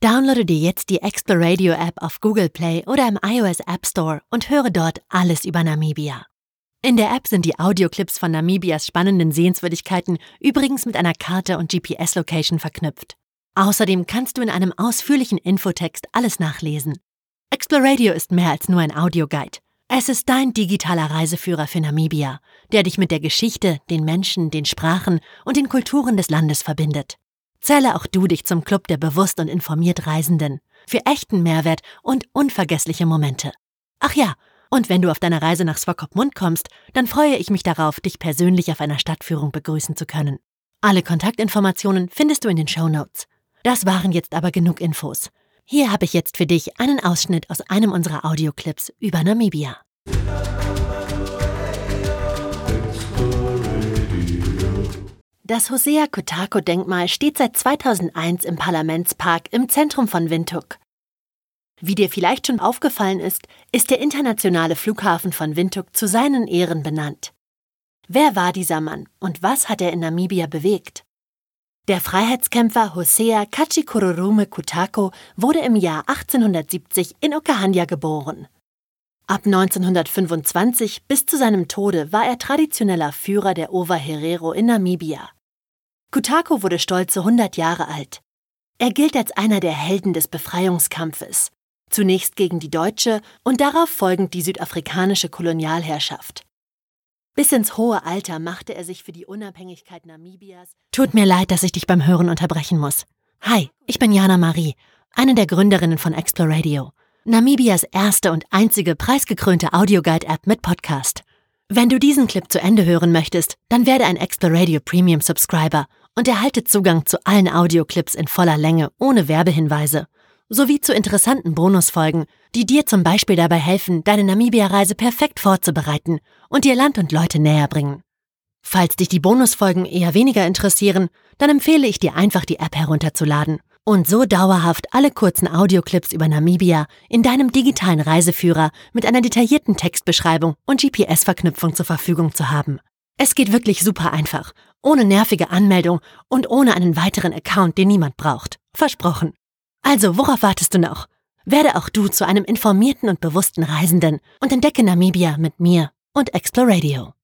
Downloade dir jetzt die Exploradio App auf Google Play oder im iOS App Store und höre dort alles über Namibia. In der App sind die Audioclips von Namibias spannenden Sehenswürdigkeiten übrigens mit einer Karte und GPS-Location verknüpft. Außerdem kannst du in einem ausführlichen Infotext alles nachlesen. Exploradio ist mehr als nur ein Audioguide. Es ist dein digitaler Reiseführer für Namibia, der dich mit der Geschichte, den Menschen, den Sprachen und den Kulturen des Landes verbindet. Zähle auch du dich zum Club der bewusst und informiert Reisenden für echten Mehrwert und unvergessliche Momente. Ach ja, und wenn du auf deiner Reise nach Swakopmund kommst, dann freue ich mich darauf, dich persönlich auf einer Stadtführung begrüßen zu können. Alle Kontaktinformationen findest du in den Show Notes. Das waren jetzt aber genug Infos. Hier habe ich jetzt für dich einen Ausschnitt aus einem unserer Audioclips über Namibia. Das Hosea Kotako-Denkmal steht seit 2001 im Parlamentspark im Zentrum von Windhoek. Wie dir vielleicht schon aufgefallen ist, ist der internationale Flughafen von Windhoek zu seinen Ehren benannt. Wer war dieser Mann und was hat er in Namibia bewegt? Der Freiheitskämpfer Hosea Kachikururume Kutako wurde im Jahr 1870 in Okahanja geboren. Ab 1925 bis zu seinem Tode war er traditioneller Führer der Ova Herero in Namibia. Kutako wurde stolze 100 Jahre alt. Er gilt als einer der Helden des Befreiungskampfes zunächst gegen die deutsche und darauf folgend die südafrikanische Kolonialherrschaft. Bis ins hohe Alter machte er sich für die Unabhängigkeit Namibias. Tut mir leid, dass ich dich beim Hören unterbrechen muss. Hi, ich bin Jana Marie, eine der Gründerinnen von Exploradio, Namibias erste und einzige preisgekrönte Audioguide-App mit Podcast. Wenn du diesen Clip zu Ende hören möchtest, dann werde ein Exploradio Premium Subscriber und erhalte Zugang zu allen Audioclips in voller Länge ohne Werbehinweise sowie zu interessanten Bonusfolgen, die dir zum Beispiel dabei helfen, deine Namibia-Reise perfekt vorzubereiten und dir Land und Leute näher bringen. Falls dich die Bonusfolgen eher weniger interessieren, dann empfehle ich dir einfach die App herunterzuladen und so dauerhaft alle kurzen Audioclips über Namibia in deinem digitalen Reiseführer mit einer detaillierten Textbeschreibung und GPS-Verknüpfung zur Verfügung zu haben. Es geht wirklich super einfach, ohne nervige Anmeldung und ohne einen weiteren Account, den niemand braucht. Versprochen. Also, worauf wartest du noch? Werde auch du zu einem informierten und bewussten Reisenden und entdecke Namibia mit mir und Exploradio.